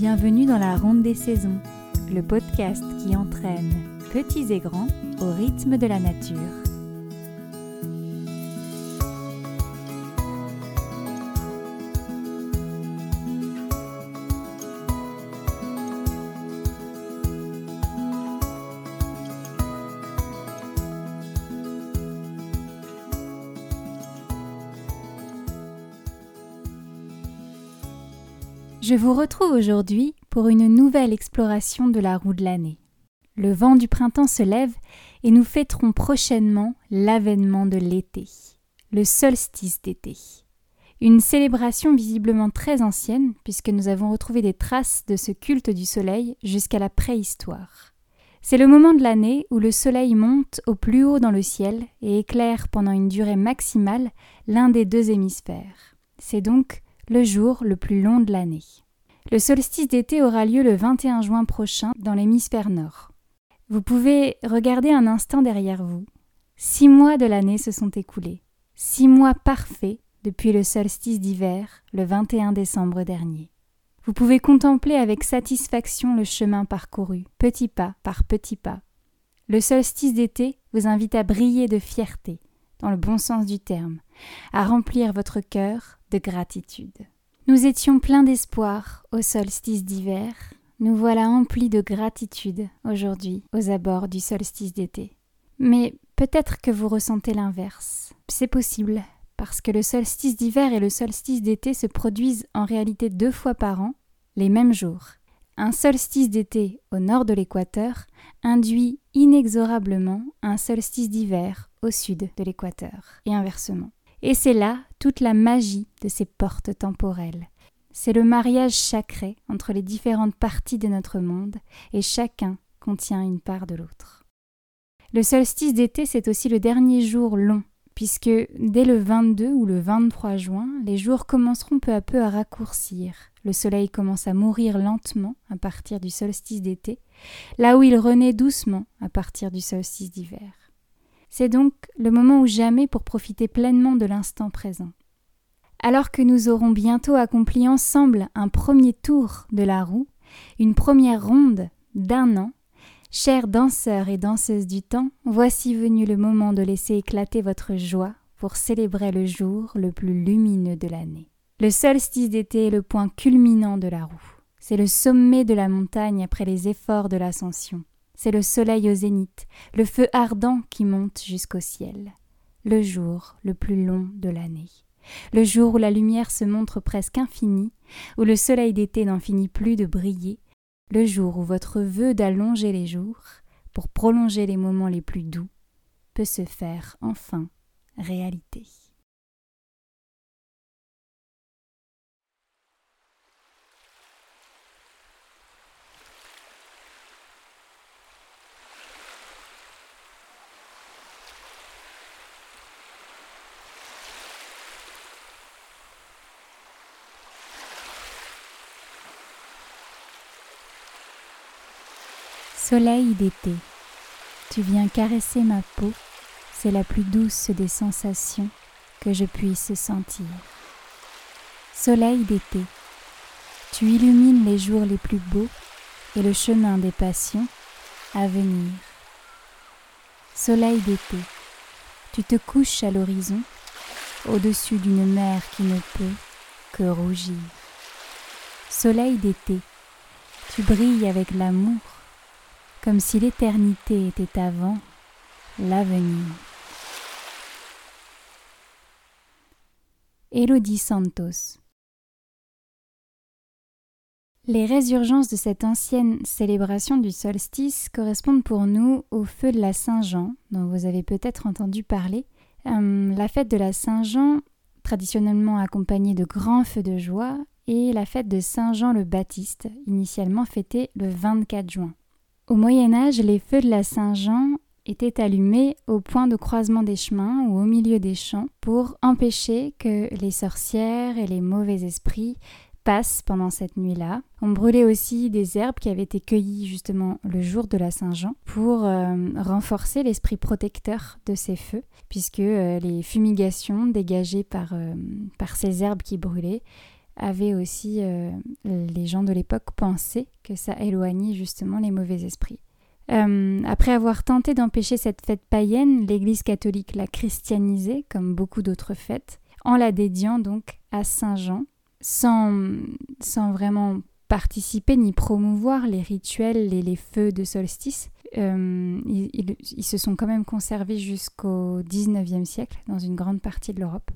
Bienvenue dans la Ronde des Saisons, le podcast qui entraîne petits et grands au rythme de la nature. Je vous retrouve aujourd'hui pour une nouvelle exploration de la roue de l'année. Le vent du printemps se lève et nous fêterons prochainement l'avènement de l'été, le solstice d'été. Une célébration visiblement très ancienne puisque nous avons retrouvé des traces de ce culte du soleil jusqu'à la préhistoire. C'est le moment de l'année où le soleil monte au plus haut dans le ciel et éclaire pendant une durée maximale l'un des deux hémisphères. C'est donc le jour le plus long de l'année. Le solstice d'été aura lieu le 21 juin prochain dans l'hémisphère nord. Vous pouvez regarder un instant derrière vous. Six mois de l'année se sont écoulés. Six mois parfaits depuis le solstice d'hiver, le 21 décembre dernier. Vous pouvez contempler avec satisfaction le chemin parcouru, petit pas par petit pas. Le solstice d'été vous invite à briller de fierté, dans le bon sens du terme, à remplir votre cœur de gratitude. Nous étions pleins d'espoir au solstice d'hiver, nous voilà emplis de gratitude aujourd'hui aux abords du solstice d'été. Mais peut-être que vous ressentez l'inverse. C'est possible, parce que le solstice d'hiver et le solstice d'été se produisent en réalité deux fois par an, les mêmes jours. Un solstice d'été au nord de l'équateur induit inexorablement un solstice d'hiver au sud de l'équateur, et inversement. Et c'est là toute la magie de ces portes temporelles. C'est le mariage sacré entre les différentes parties de notre monde, et chacun contient une part de l'autre. Le solstice d'été, c'est aussi le dernier jour long, puisque dès le 22 ou le 23 juin, les jours commenceront peu à peu à raccourcir. Le soleil commence à mourir lentement à partir du solstice d'été, là où il renaît doucement à partir du solstice d'hiver. C'est donc le moment ou jamais pour profiter pleinement de l'instant présent. Alors que nous aurons bientôt accompli ensemble un premier tour de la roue, une première ronde d'un an, chers danseurs et danseuses du temps, voici venu le moment de laisser éclater votre joie pour célébrer le jour le plus lumineux de l'année. Le solstice d'été est le point culminant de la roue. C'est le sommet de la montagne après les efforts de l'ascension. C'est le soleil au zénith, le feu ardent qui monte jusqu'au ciel. Le jour le plus long de l'année. Le jour où la lumière se montre presque infinie, où le soleil d'été n'en finit plus de briller, le jour où votre vœu d'allonger les jours, pour prolonger les moments les plus doux, peut se faire enfin réalité. Soleil d'été, tu viens caresser ma peau, c'est la plus douce des sensations que je puisse sentir. Soleil d'été, tu illumines les jours les plus beaux et le chemin des passions à venir. Soleil d'été, tu te couches à l'horizon, au-dessus d'une mer qui ne peut que rougir. Soleil d'été, tu brilles avec l'amour comme si l'éternité était avant l'avenir. Elodie Santos Les résurgences de cette ancienne célébration du solstice correspondent pour nous au feu de la Saint-Jean, dont vous avez peut-être entendu parler. Euh, la fête de la Saint-Jean, traditionnellement accompagnée de grands feux de joie, et la fête de Saint-Jean le Baptiste, initialement fêtée le 24 juin. Au Moyen Âge, les feux de la Saint-Jean étaient allumés au point de croisement des chemins ou au milieu des champs pour empêcher que les sorcières et les mauvais esprits passent pendant cette nuit-là. On brûlait aussi des herbes qui avaient été cueillies justement le jour de la Saint-Jean pour euh, renforcer l'esprit protecteur de ces feux, puisque euh, les fumigations dégagées par, euh, par ces herbes qui brûlaient avaient aussi euh, les gens de l'époque pensé que ça éloignait justement les mauvais esprits. Euh, après avoir tenté d'empêcher cette fête païenne, l'Église catholique l'a christianisée, comme beaucoup d'autres fêtes, en la dédiant donc à Saint Jean, sans, sans vraiment participer ni promouvoir les rituels et les feux de solstice. Euh, ils, ils, se sont quand même conservés jusqu'au XIXe siècle dans une grande partie de l'Europe.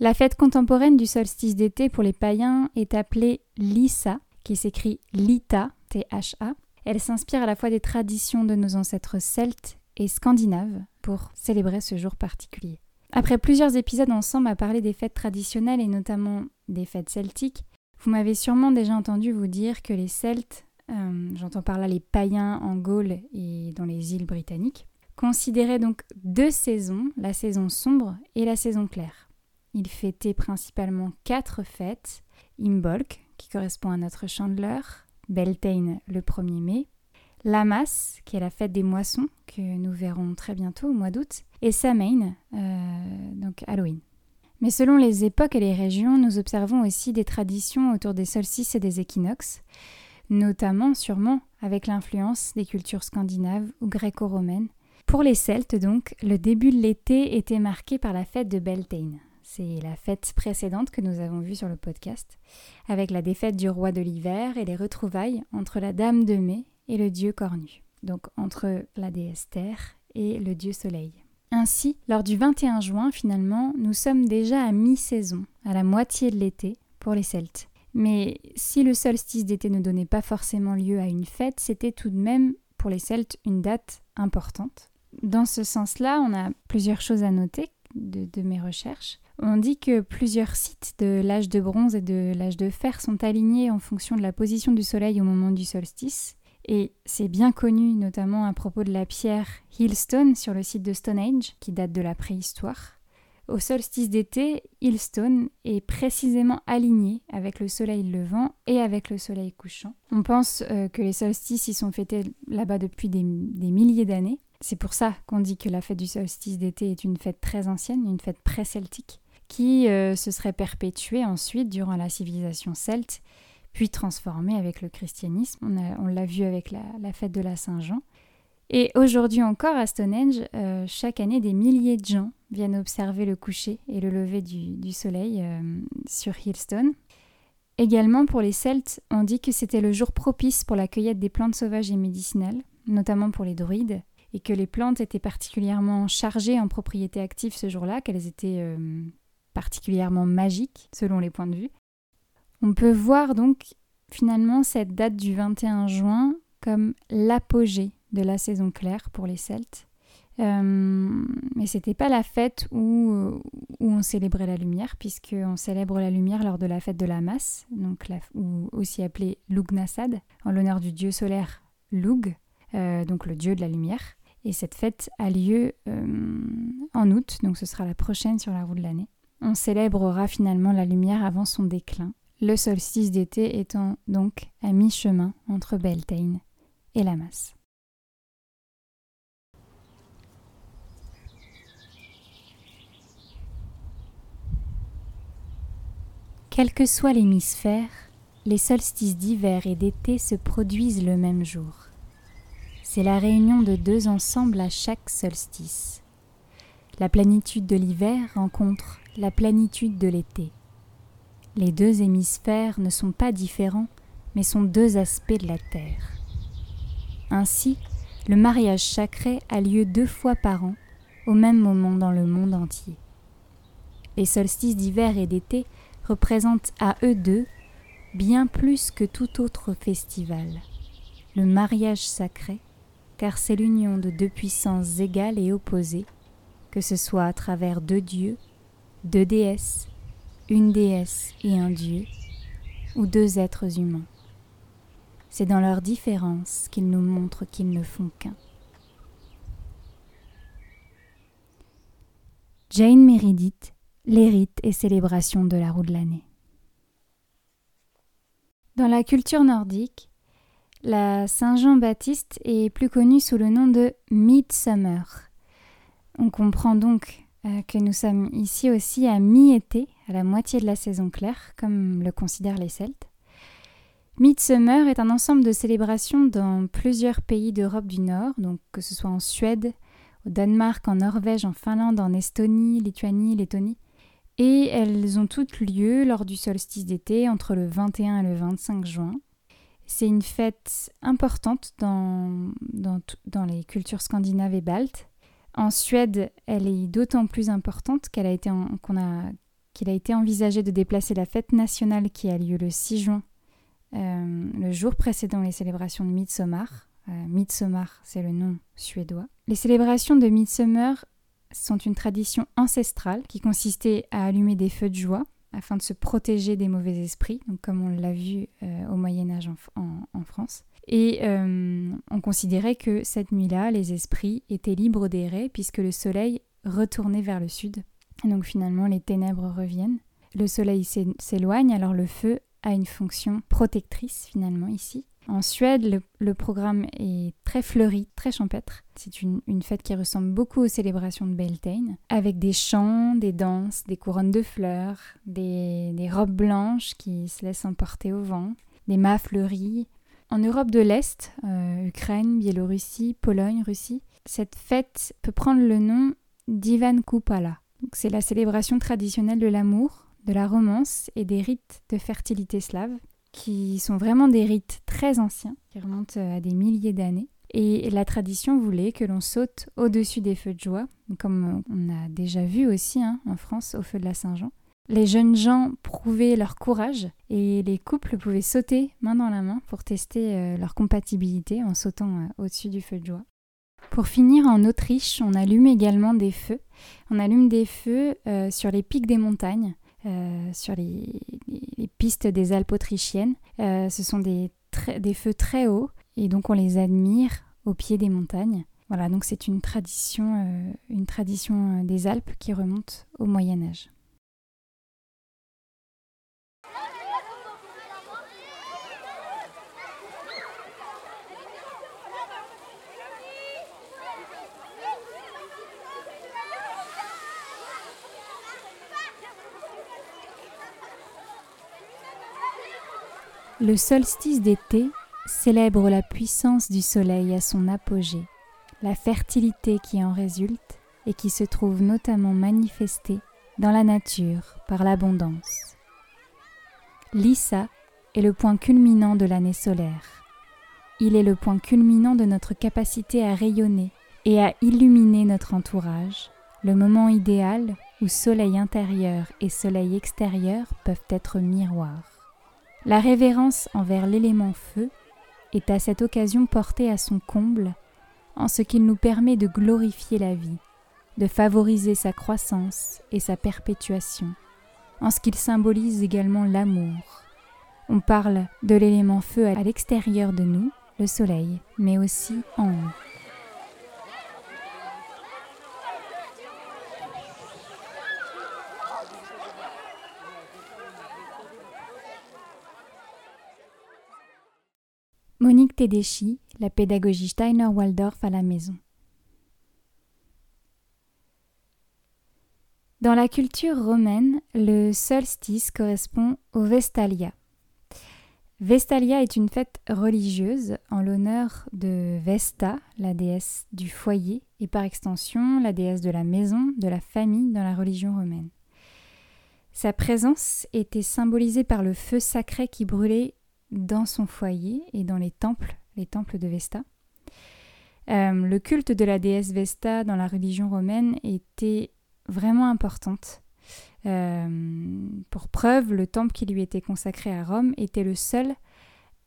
La fête contemporaine du solstice d'été pour les païens est appelée Lissa, qui s'écrit Lita, T-H-A, elle s'inspire à la fois des traditions de nos ancêtres celtes et scandinaves pour célébrer ce jour particulier. Après plusieurs épisodes ensemble à parler des fêtes traditionnelles et notamment des fêtes celtiques, vous m'avez sûrement déjà entendu vous dire que les Celtes, euh, j'entends par là les païens en Gaule et dans les îles britanniques, considéraient donc deux saisons, la saison sombre et la saison claire. Ils fêtaient principalement quatre fêtes, Imbolc, qui correspond à notre chandeleur, Beltane le 1er mai, Lamas, qui est la fête des moissons, que nous verrons très bientôt au mois d'août, et Samhain, euh, donc Halloween. Mais selon les époques et les régions, nous observons aussi des traditions autour des solstices et des équinoxes, notamment sûrement avec l'influence des cultures scandinaves ou gréco-romaines. Pour les Celtes donc, le début de l'été était marqué par la fête de Beltane. C'est la fête précédente que nous avons vue sur le podcast, avec la défaite du roi de l'hiver et les retrouvailles entre la dame de mai et le dieu cornu, donc entre la déesse Terre et le dieu Soleil. Ainsi, lors du 21 juin, finalement, nous sommes déjà à mi-saison, à la moitié de l'été, pour les Celtes. Mais si le solstice d'été ne donnait pas forcément lieu à une fête, c'était tout de même pour les Celtes une date importante. Dans ce sens-là, on a plusieurs choses à noter de, mes recherches. On dit que plusieurs sites de l'âge de bronze et de l'âge de fer sont alignés en fonction de la position du soleil au moment du solstice. Et c'est bien connu notamment à propos de la pierre Hillstone sur le site de Stonehenge, qui date de la préhistoire. Au solstice d'été, Hillstone est précisément aligné avec le soleil levant et avec le soleil couchant. On pense euh, que les solstices y sont fêtés là-bas depuis des milliers d'années. C'est pour ça qu'on dit que la fête du solstice d'été est une fête très ancienne, une fête pré-celtique, qui euh, se serait perpétuée ensuite durant la civilisation celte, puis transformée avec le christianisme. On, l'a vu avec la, fête de la Saint-Jean. Et aujourd'hui encore, à Stonehenge, euh, chaque année, des milliers de gens viennent observer le coucher et le lever du, soleil euh, sur Hillstone. Également, pour les Celtes, on dit que c'était le jour propice pour la cueillette des plantes sauvages et médicinales, notamment pour les druides, et que les plantes étaient particulièrement chargées en propriétés actives ce jour-là, qu'elles étaient particulièrement magiques selon les points de vue. On peut voir donc finalement cette date du 21 juin comme l'apogée de la saison claire pour les Celtes. Euh, mais c'était pas la fête où, euh, on célébrait la lumière, puisqu'on célèbre la lumière lors de la fête de la masse, donc ou aussi appelée Lugnasad, en l'honneur du dieu solaire Lug, donc le dieu de la lumière. Et cette fête a lieu euh, en août, donc ce sera la prochaine sur la roue de l'année. On célébrera finalement la lumière avant son déclin, le solstice d'été étant donc à mi-chemin entre Beltane et la masse. Quel que soit l'hémisphère, les solstices d'hiver et d'été se produisent le même jour. C'est la réunion de deux ensembles à chaque solstice. La plénitude de l'hiver rencontre la plénitude de l'été. Les deux hémisphères ne sont pas différents, mais sont deux aspects de la Terre. Ainsi, le mariage sacré a lieu deux fois par an, au même moment dans le monde entier. Les solstices d'hiver et d'été représentent à eux deux bien plus que tout autre festival. Le mariage sacré car c'est l'union de deux puissances égales et opposées, que ce soit à travers deux dieux, deux déesses, une déesse et un dieu, ou deux êtres humains. C'est dans leur différence qu'ils nous montrent qu'ils ne font qu'un. Jane Meredith, les rites et célébrations de la roue de l'année. Dans la culture nordique, la Saint-Jean-Baptiste est plus connue sous le nom de Midsummer. On comprend donc euh, que nous sommes ici aussi à mi-été, à la moitié de la saison claire, comme le considèrent les Celtes. Midsummer est un ensemble de célébrations dans plusieurs pays d'Europe du Nord, donc que ce soit en Suède, au Danemark, en Norvège, en Finlande, en Estonie, Lituanie, Lettonie. Et elles ont toutes lieu lors du solstice d'été entre le 21 et le 25 juin. C'est une fête importante dans, dans, les cultures scandinaves et baltes. En Suède, elle est d'autant plus importante qu'on a qu'il a été envisagé de déplacer la fête nationale qui a lieu le 6 juin, euh, le jour précédent les célébrations de Midsommar. Euh, Midsommar, c'est le nom suédois. Les célébrations de Midsummer sont une tradition ancestrale qui consistait à allumer des feux de joie afin de se protéger des mauvais esprits, donc comme on l'a vu euh, au Moyen Âge en, France. Et euh, on considérait que cette nuit-là, les esprits étaient libres d'errer puisque le soleil retournait vers le sud. Donc finalement, les ténèbres reviennent. Le soleil s'éloigne, alors le feu a une fonction protectrice finalement ici. En Suède, le, programme est très fleuri, très champêtre. C'est une, fête qui ressemble beaucoup aux célébrations de Beltane, avec des chants, des danses, des couronnes de fleurs, des, robes blanches qui se laissent emporter au vent, des mâts fleuris. En Europe de l'Est, euh, Ukraine, Biélorussie, Pologne, Russie, cette fête peut prendre le nom d'Ivan Kupala. C'est la célébration traditionnelle de l'amour, de la romance et des rites de fertilité slave qui sont vraiment des rites très anciens, qui remontent à des milliers d'années. Et la tradition voulait que l'on saute au-dessus des feux de joie, comme on a déjà vu aussi hein, en France au feu de la Saint-Jean. Les jeunes gens prouvaient leur courage et les couples pouvaient sauter main dans la main pour tester euh, leur compatibilité en sautant euh, au-dessus du feu de joie. Pour finir, en Autriche, on allume également des feux. On allume des feux euh, sur les pics des montagnes euh, sur les, pistes des Alpes autrichiennes. Euh, ce sont des, des feux très hauts et donc on les admire au pied des montagnes. Voilà, donc c'est une tradition, euh, une tradition des Alpes qui remonte au Moyen Âge. Le solstice d'été célèbre la puissance du soleil à son apogée, la fertilité qui en résulte et qui se trouve notamment manifestée dans la nature par l'abondance. L'Issa est le point culminant de l'année solaire. Il est le point culminant de notre capacité à rayonner et à illuminer notre entourage, le moment idéal où soleil intérieur et soleil extérieur peuvent être miroirs. La révérence envers l'élément feu est à cette occasion portée à son comble en ce qu'il nous permet de glorifier la vie, de favoriser sa croissance et sa perpétuation, en ce qu'il symbolise également l'amour. On parle de l'élément feu à l'extérieur de nous, le soleil, mais aussi en nous. Monique Tedeschi, la pédagogie Steiner-Waldorf à la maison. Dans la culture romaine, le solstice correspond au Vestalia. Vestalia est une fête religieuse en l'honneur de Vesta, la déesse du foyer, et par extension la déesse de la maison, de la famille dans la religion romaine. Sa présence était symbolisée par le feu sacré qui brûlait dans son foyer et dans les temples, les temples de Vesta. Euh, le culte de la déesse Vesta dans la religion romaine était vraiment importante. Euh, pour preuve, le temple qui lui était consacré à Rome était le seul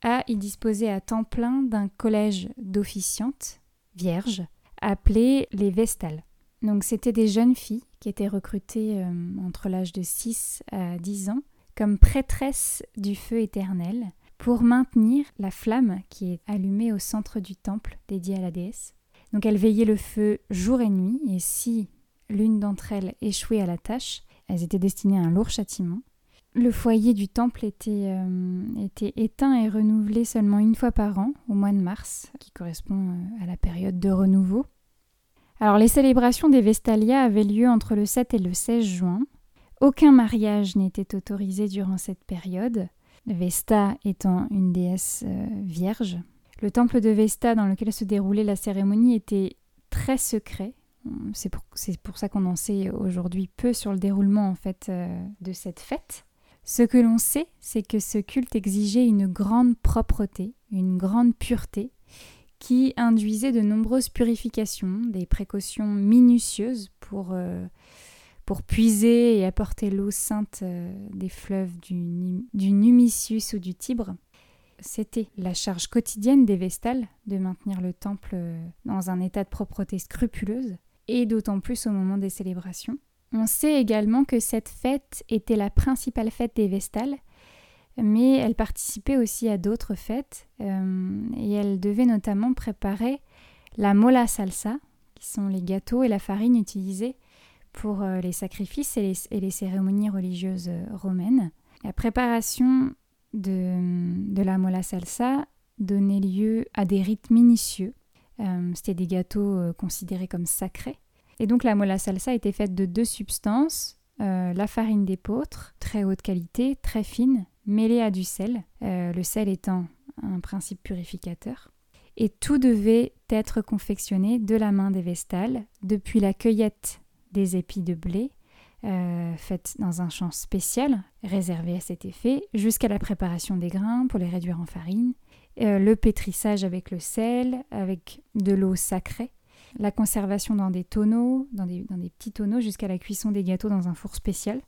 à y disposer à temps plein d'un collège d'officiantes vierges appelé les Vestales. Donc c'était des jeunes filles qui étaient recrutées euh, entre l'âge de 6 à 10 ans comme prêtresses du feu éternel pour maintenir la flamme qui est allumée au centre du temple dédié à la déesse. Donc elle veillait le feu jour et nuit, et si l'une d'entre elles échouait à la tâche, elles étaient destinées à un lourd châtiment. Le foyer du temple était, euh, était éteint et renouvelé seulement une fois par an, au mois de mars, qui correspond euh, à la période de renouveau. Alors les célébrations des Vestalia avaient lieu entre le 7 et le 16 juin. Aucun mariage n'était autorisé durant cette période, Vesta étant une déesse euh, vierge. Le temple de Vesta dans lequel se déroulait la cérémonie était très secret. C'est pour, ça qu'on en sait aujourd'hui peu sur le déroulement en fait euh, de cette fête. Ce que l'on sait, c'est que ce culte exigeait une grande propreté, une grande pureté, qui induisait de nombreuses purifications, des précautions minutieuses pour, euh, pour puiser et apporter l'eau sainte euh, des fleuves du, du Numicius ou du Tibre. C'était la charge quotidienne des Vestales de maintenir le temple euh, dans un état de propreté scrupuleuse, et d'autant plus au moment des célébrations. On sait également que cette fête était la principale fête des Vestales, mais elle participait aussi à d'autres fêtes euh, et elle devait notamment préparer la mola salsa, qui sont les gâteaux et la farine utilisés pour euh, les sacrifices et les, cérémonies religieuses euh, romaines. La préparation de, la mola salsa donnait lieu à des rites minutieux. C'était des gâteaux considérés comme sacrés. Et donc la mola salsa était faite de deux substances, la farine d'épeautre, très haute qualité, très fine, mêlé à du sel, euh, le sel étant un principe purificateur. Et tout devait être confectionné de la main des Vestales, depuis la cueillette des épis de blé, euh, faite dans un champ spécial réservé à cet effet, jusqu'à la préparation des grains pour les réduire en farine, euh, le pétrissage avec le sel, avec de l'eau sacrée, la conservation dans des tonneaux, dans des, dans des petits tonneaux, jusqu'à la cuisson des gâteaux dans un four spécial.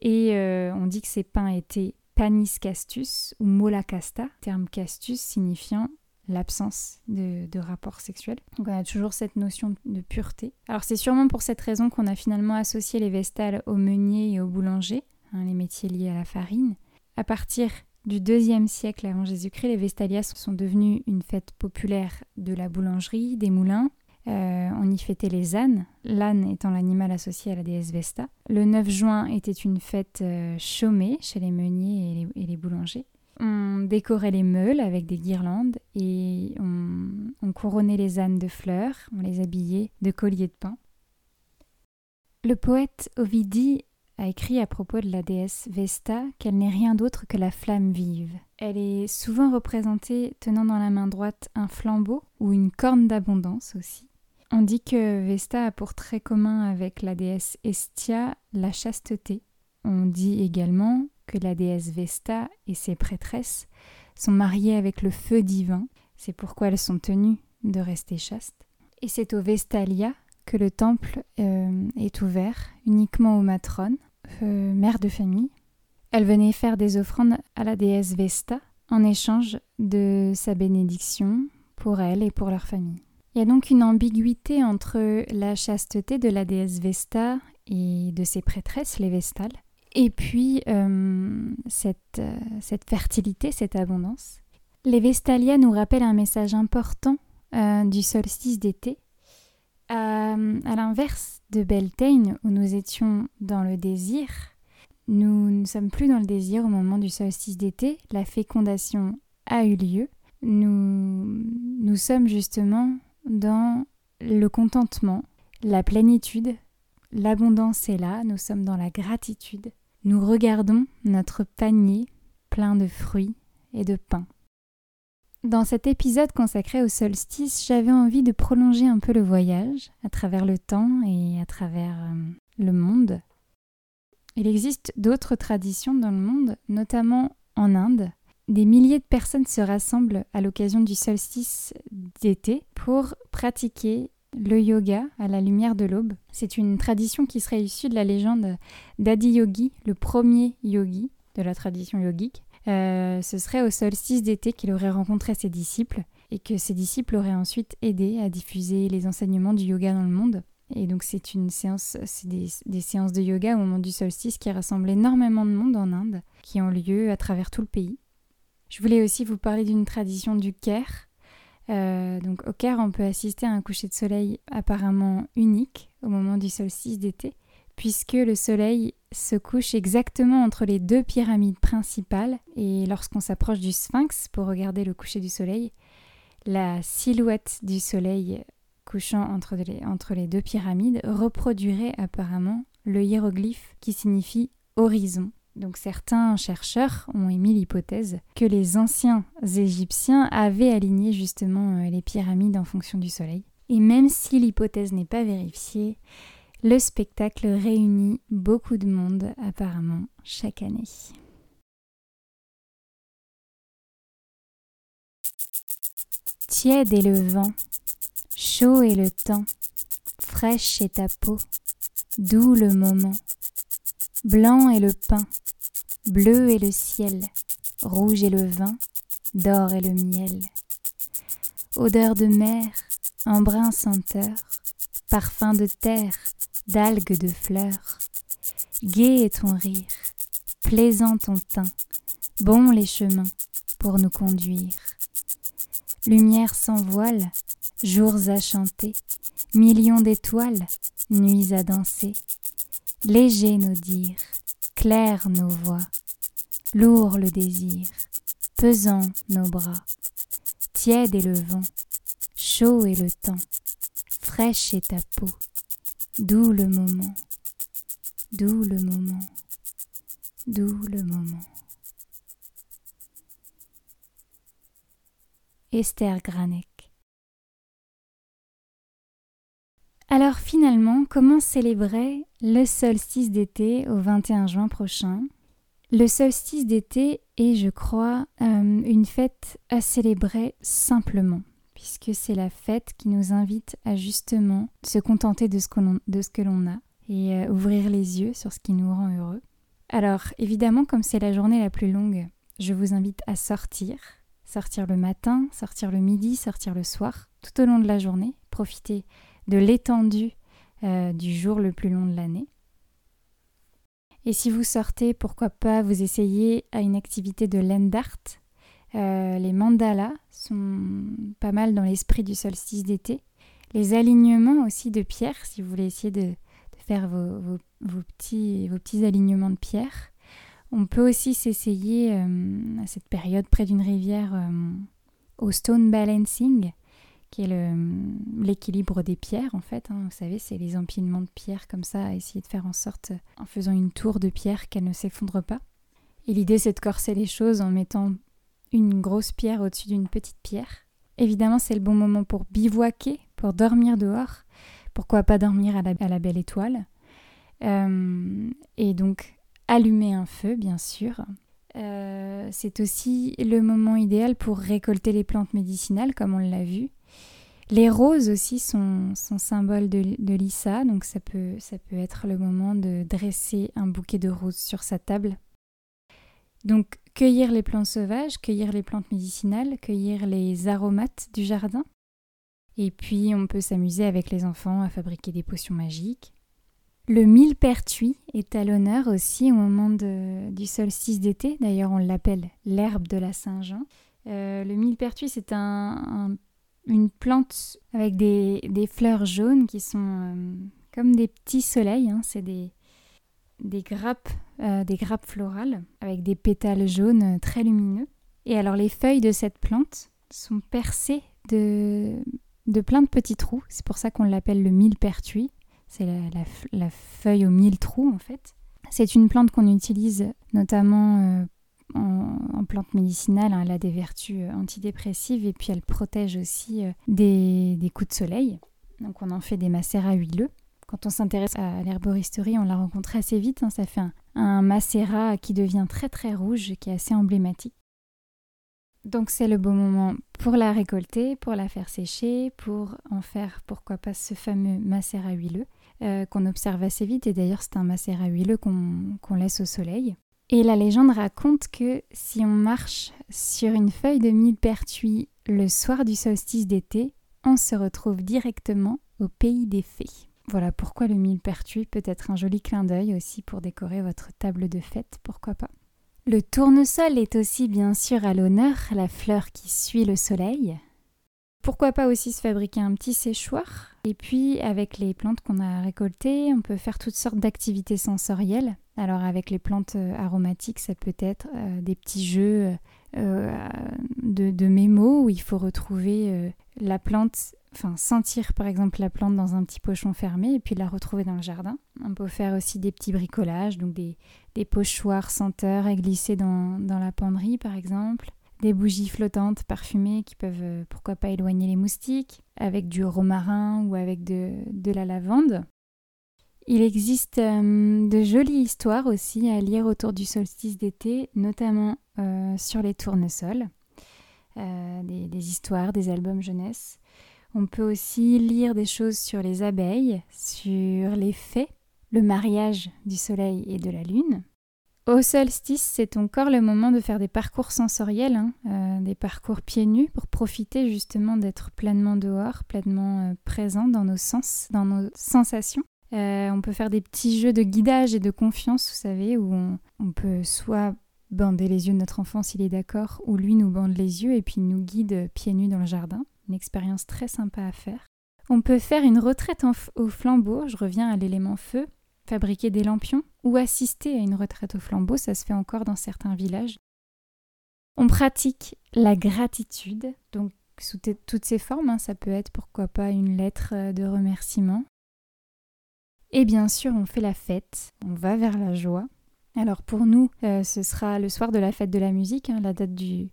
Et on dit que ces pains étaient panis castus ou mola casta, terme castus signifiant l'absence de, rapport sexuel. Donc on a toujours cette notion de pureté. Alors c'est sûrement pour cette raison qu'on a finalement associé les vestales aux meuniers et aux boulangers, hein, les métiers liés à la farine. À partir du deuxième siècle avant Jésus-Christ, les Vestalias sont devenus une fête populaire de la boulangerie, des moulins, euh, on y fêtait les ânes, l'âne étant l'animal associé à la déesse Vesta. Le 9 juin était une fête euh, chômée chez les meuniers et les, boulangers. On décorait les meules avec des guirlandes et on, on couronnait les ânes de fleurs, on les habillait de colliers de pain. Le poète Ovidie a écrit à propos de la déesse Vesta qu'elle n'est rien d'autre que la flamme vive. Elle est souvent représentée tenant dans la main droite un flambeau ou une corne d'abondance aussi. On dit que Vesta a pour trait commun avec la déesse Estia la chasteté. On dit également que la déesse Vesta et ses prêtresses sont mariées avec le feu divin, c'est pourquoi elles sont tenues de rester chastes. Et c'est au Vestalia que le temple euh, est ouvert uniquement aux matrones, euh, mères de famille. Elles venaient faire des offrandes à la déesse Vesta en échange de sa bénédiction pour elles et pour leur famille. Il y a donc une ambiguïté entre la chasteté de la déesse Vesta et de ses prêtresses, les Vestales, et puis euh, cette, euh, cette, fertilité, cette abondance. Les Vestalia nous rappellent un message important euh, du solstice d'été. à l'inverse de Beltane, où nous étions dans le désir, nous ne sommes plus dans le désir au moment du solstice d'été. La fécondation a eu lieu. Nous, nous sommes justement dans le contentement, la plénitude, l'abondance est là, nous sommes dans la gratitude. Nous regardons notre panier plein de fruits et de pain. Dans cet épisode consacré au solstice, j'avais envie de prolonger un peu le voyage à travers le temps et à travers euh, le monde. Il existe d'autres traditions dans le monde, notamment en Inde, des milliers de personnes se rassemblent à l'occasion du solstice d'été pour pratiquer le yoga à la lumière de l'aube. C'est une tradition qui serait issue de la légende d'Adi Yogi, le premier yogi de la tradition yogique. Euh, ce serait au solstice d'été qu'il aurait rencontré ses disciples et que ses disciples auraient ensuite aidé à diffuser les enseignements du yoga dans le monde. Et donc c'est une séance, c'est des, des, séances de yoga au moment du solstice qui rassemblent énormément de monde en Inde, qui ont lieu à travers tout le pays. Je voulais aussi vous parler d'une tradition du Caire. Euh, donc au Caire, on peut assister à un coucher de soleil apparemment unique au moment du solstice d'été, puisque le soleil se couche exactement entre les deux pyramides principales, et lorsqu'on s'approche du sphinx pour regarder le coucher du soleil, la silhouette du soleil couchant entre les, entre les deux pyramides reproduirait apparemment le hiéroglyphe qui signifie horizon. Donc certains chercheurs ont émis l'hypothèse que les anciens Égyptiens avaient aligné justement euh, les pyramides en fonction du soleil. Et même si l'hypothèse n'est pas vérifiée, le spectacle réunit beaucoup de monde apparemment chaque année. Tiède est le vent, chaud est le temps, fraîche est ta peau, doux le moment, blanc est le pain, bleu est le ciel, rouge est le vin, d'or est le miel. Odeur de mer, embrun senteur, parfum de terre, d'algues de fleurs. Gai est ton rire, plaisant ton teint, bons les chemins pour nous conduire. Lumière sans voile, jours à chanter, millions d'étoiles, nuits à danser. Léger nos dires, clairs nos voix, lourd le désir, pesant nos bras. Tiède est le vent, chaud est le temps, fraîche est ta peau, doux le moment, doux le moment, doux le moment. Esther Granek. Alors finalement, comment célébrer le solstice d'été au 21 juin prochain? Le solstice d'été est, je crois, euh, une fête à célébrer simplement, puisque c'est la fête qui nous invite à justement se contenter de ce que l'on a et euh, ouvrir les yeux sur ce qui nous rend heureux. Alors évidemment, comme c'est la journée la plus longue, je vous invite à sortir, sortir le matin, sortir le midi, sortir le soir, tout au long de la journée, profiter de l'étendue euh, du jour le plus long de l'année. Et si vous sortez, pourquoi pas vous essayer à une activité de land art. Euh, les mandalas sont pas mal dans l'esprit du solstice d'été. Les alignements aussi de pierres, si vous voulez essayer de, faire vos, petits, vos petits alignements de pierres. On peut aussi s'essayer euh, à cette période près d'une rivière au stone balancing, qui est l'équilibre des pierres en fait. Hein. Vous savez, c'est les empilements de pierres comme ça, essayer de faire en sorte, en faisant une tour de pierre, qu'elle ne s'effondre pas. Et l'idée, c'est de corser les choses en mettant une grosse pierre au-dessus d'une petite pierre. Évidemment, c'est le bon moment pour bivouaquer, pour dormir dehors. Pourquoi pas dormir à la, belle étoile? Euh, Et donc, allumer un feu, bien sûr. Euh, c'est aussi le moment idéal pour récolter les plantes médicinales, comme on l'a vu. Les roses aussi sont, sont symboles de, l'Issa, donc ça peut, ça peut être le moment de dresser un bouquet de roses sur sa table. Donc cueillir les plantes sauvages, cueillir les plantes médicinales, cueillir les aromates du jardin. Et puis on peut s'amuser avec les enfants à fabriquer des potions magiques. Le millepertuis est à l'honneur aussi au moment du solstice d'été. D'ailleurs, on l'appelle l'herbe de la Saint-Jean. Euh, le millepertuis, c'est une plante avec des, fleurs jaunes qui sont euh, comme des petits soleils. Hein. C'est des, grappes, euh, des grappes florales avec des pétales jaunes très lumineux. Et alors, les feuilles de cette plante sont percées de, de plein de petits trous. C'est pour ça qu'on l'appelle le millepertuis. C'est la, feuille aux mille trous en fait. C'est une plante qu'on utilise notamment en, plante médicinale. Hein. Elle a des vertus euh, antidépressives et puis elle protège aussi euh, des, coups de soleil. Donc on en fait des macérats huileux. Quand on s'intéresse à l'herboristerie, on la rencontre assez vite. Hein. Ça fait un, un macérat qui devient très très rouge, qui est assez emblématique. Donc c'est le bon moment pour la récolter, pour la faire sécher, pour en faire pourquoi pas ce fameux macérat huileux. Euh, qu'on observe assez vite, et d'ailleurs c'est un macérat huileux qu'on laisse au soleil. Et la légende raconte que si on marche sur une feuille de millepertuis le soir du solstice d'été, on se retrouve directement au pays des fées. Voilà pourquoi le millepertuis peut être un joli clin d'œil aussi pour décorer votre table de fête, pourquoi pas. Le tournesol est aussi bien sûr à l'honneur, la fleur qui suit le soleil. Pourquoi pas aussi se fabriquer un petit séchoir Et puis avec les plantes qu'on a récoltées, on peut faire toutes sortes d'activités sensorielles. Alors avec les plantes euh, aromatiques, ça peut être euh, des petits jeux euh, de, mémo où il faut retrouver la plante enfin sentir par exemple la plante dans un petit pochon fermé et puis la retrouver dans le jardin. On peut faire aussi des petits bricolages, donc des, pochoirs senteurs à glisser dans, la penderie par exemple des bougies flottantes parfumées qui peuvent pourquoi pas éloigner les moustiques, avec du romarin ou avec de, de la lavande. Il existe euh, de jolies histoires aussi à lire autour du solstice d'été, notamment euh, sur les tournesols, des, des, histoires, des albums jeunesse. On peut aussi lire des choses sur les abeilles, sur les fées, le mariage du soleil et de la lune. Au solstice, c'est encore le moment de faire des parcours sensoriels, hein, euh, des parcours pieds nus pour profiter justement d'être pleinement dehors, pleinement euh, présent dans nos sens, dans nos sensations. Euh, on peut faire des petits jeux de guidage et de confiance, vous savez, où on, peut soit bander les yeux de notre enfant s'il est d'accord, ou lui nous bande les yeux et puis nous guide pieds nus dans le jardin. Une expérience très sympa à faire. On peut faire une retraite au flambeau, je reviens à l'élément feu, fabriquer des lampions ou assister à une retraite au flambeau, ça se fait encore dans certains villages. On pratique la gratitude, donc sous toutes ses formes, hein. ça peut être pourquoi pas une lettre de remerciement. Et bien sûr, on fait la fête, on va vers la joie. Alors pour nous, euh, ce sera le soir de la fête de la musique, hein. la date du,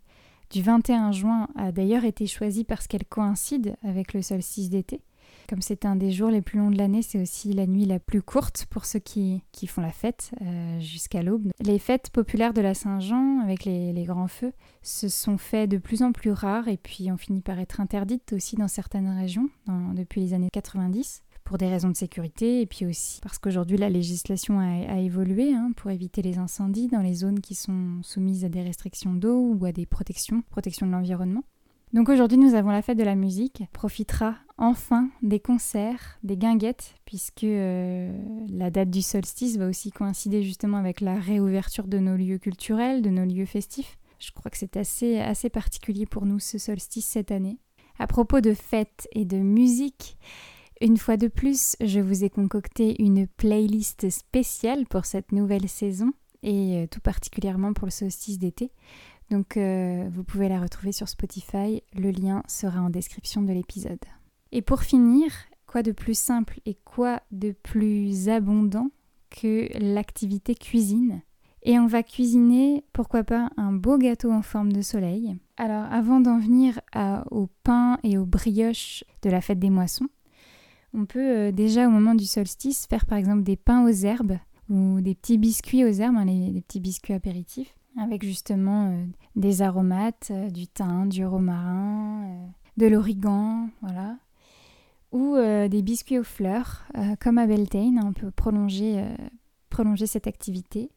du 21 juin a d'ailleurs été choisie parce qu'elle coïncide avec le solstice d'été. Comme c'est un des jours les plus longs de l'année, c'est aussi la nuit la plus courte pour ceux qui, qui font la fête euh, jusqu'à l'aube. Les fêtes populaires de la Saint-Jean, avec les, les, grands feux, se sont faits de plus en plus rares et puis ont fini par être interdites aussi dans certaines régions depuis les années 90 pour des raisons de sécurité et puis aussi parce qu'aujourd'hui la législation a, évolué hein, pour éviter les incendies dans les zones qui sont soumises à des restrictions d'eau ou à des protections, protection de l'environnement. Donc aujourd'hui, nous avons la fête de la musique. profitera enfin des concerts, des guinguettes, puisque euh, la date du solstice va aussi coïncider justement avec la réouverture de nos lieux culturels, de nos lieux festifs. Je crois que c'est assez, assez particulier pour nous ce solstice cette année. À propos de fêtes et de musique, une fois de plus, je vous ai concocté une playlist spéciale pour cette nouvelle saison et euh, tout particulièrement pour le solstice d'été. Donc euh, vous pouvez la retrouver sur Spotify, le lien sera en description de l'épisode. Et pour finir, quoi de plus simple et quoi de plus abondant que l'activité cuisine? Et on va cuisiner, pourquoi pas, un beau gâteau en forme de soleil. Alors avant d'en venir au pain et aux brioches de la fête des moissons, on peut euh, déjà au moment du solstice faire par exemple des pains aux herbes ou des petits biscuits aux herbes, hein, les petits biscuits apéritifs avec justement euh, des aromates, euh, du thym, du romarin, de l'origan, voilà. Ou des biscuits aux fleurs, comme à Beltane, on peut prolonger, prolonger cette activité.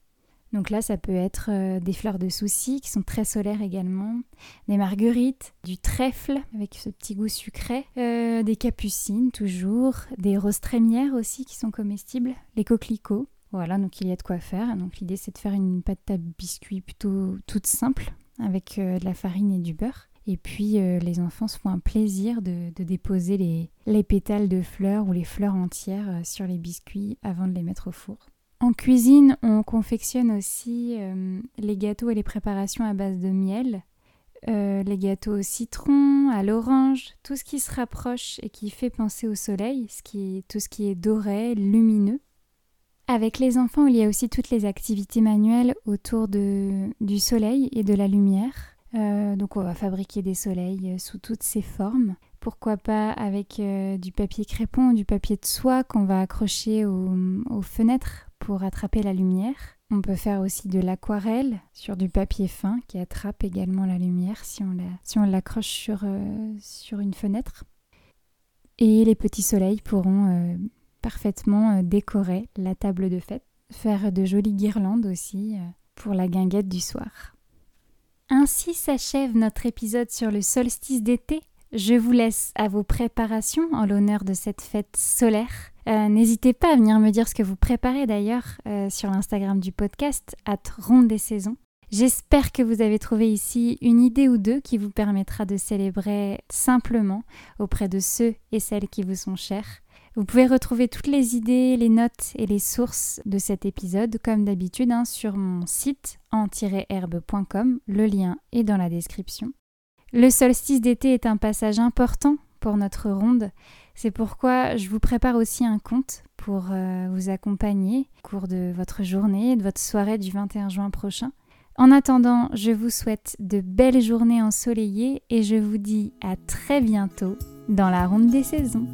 Donc là, ça peut être des fleurs de souci qui sont très solaires également, des marguerites, du trèfle avec ce petit goût sucré, des capucines toujours, des roses trémières aussi qui sont comestibles, les coquelicots, voilà, donc il y a de quoi faire. Donc l'idée c'est de faire une pâte à biscuits plutôt toute simple avec euh, de la farine et du beurre. Et puis euh, les enfants se font un plaisir de, déposer les, les, pétales de fleurs ou les fleurs entières euh, sur les biscuits avant de les mettre au four. En cuisine, on confectionne aussi les gâteaux et les préparations à base de miel, les gâteaux au citron, à l'orange, tout ce qui se rapproche et qui fait penser au soleil, tout ce qui est doré, lumineux. Avec les enfants, il y a aussi toutes les activités manuelles autour du soleil et de la lumière. Euh, donc on va fabriquer des soleils euh, sous toutes ces formes. Pourquoi pas avec euh, du papier crépon du papier de soie qu'on va accrocher aux, fenêtres pour attraper la lumière. On peut faire aussi de l'aquarelle sur du papier fin qui attrape également la lumière si on l'accroche sur, sur une fenêtre. Et les petits soleils pourront parfaitement euh, décorer la table de fête, faire de jolies guirlandes aussi euh, pour la guinguette du soir. Ainsi s'achève notre épisode sur le solstice d'été. Je vous laisse à vos préparations en l'honneur de cette fête solaire. Euh, n'hésitez pas à venir me dire ce que vous préparez d'ailleurs sur l'Instagram du podcast, at Ronde des Saisons. J'espère que vous avez trouvé ici une idée ou deux qui vous permettra de célébrer simplement auprès de ceux et celles qui vous sont chers. Vous pouvez retrouver toutes les idées, les notes et les sources de cet épisode, comme d'habitude, hein, sur mon site en-herbe.com. Le lien est dans la description. Le solstice d'été est un passage important pour notre ronde. C'est pourquoi je vous prépare aussi un conte pour euh, vous accompagner au cours de votre journée, de votre soirée du 21 juin prochain. En attendant, je vous souhaite de belles journées ensoleillées et je vous dis à très bientôt dans la ronde des saisons.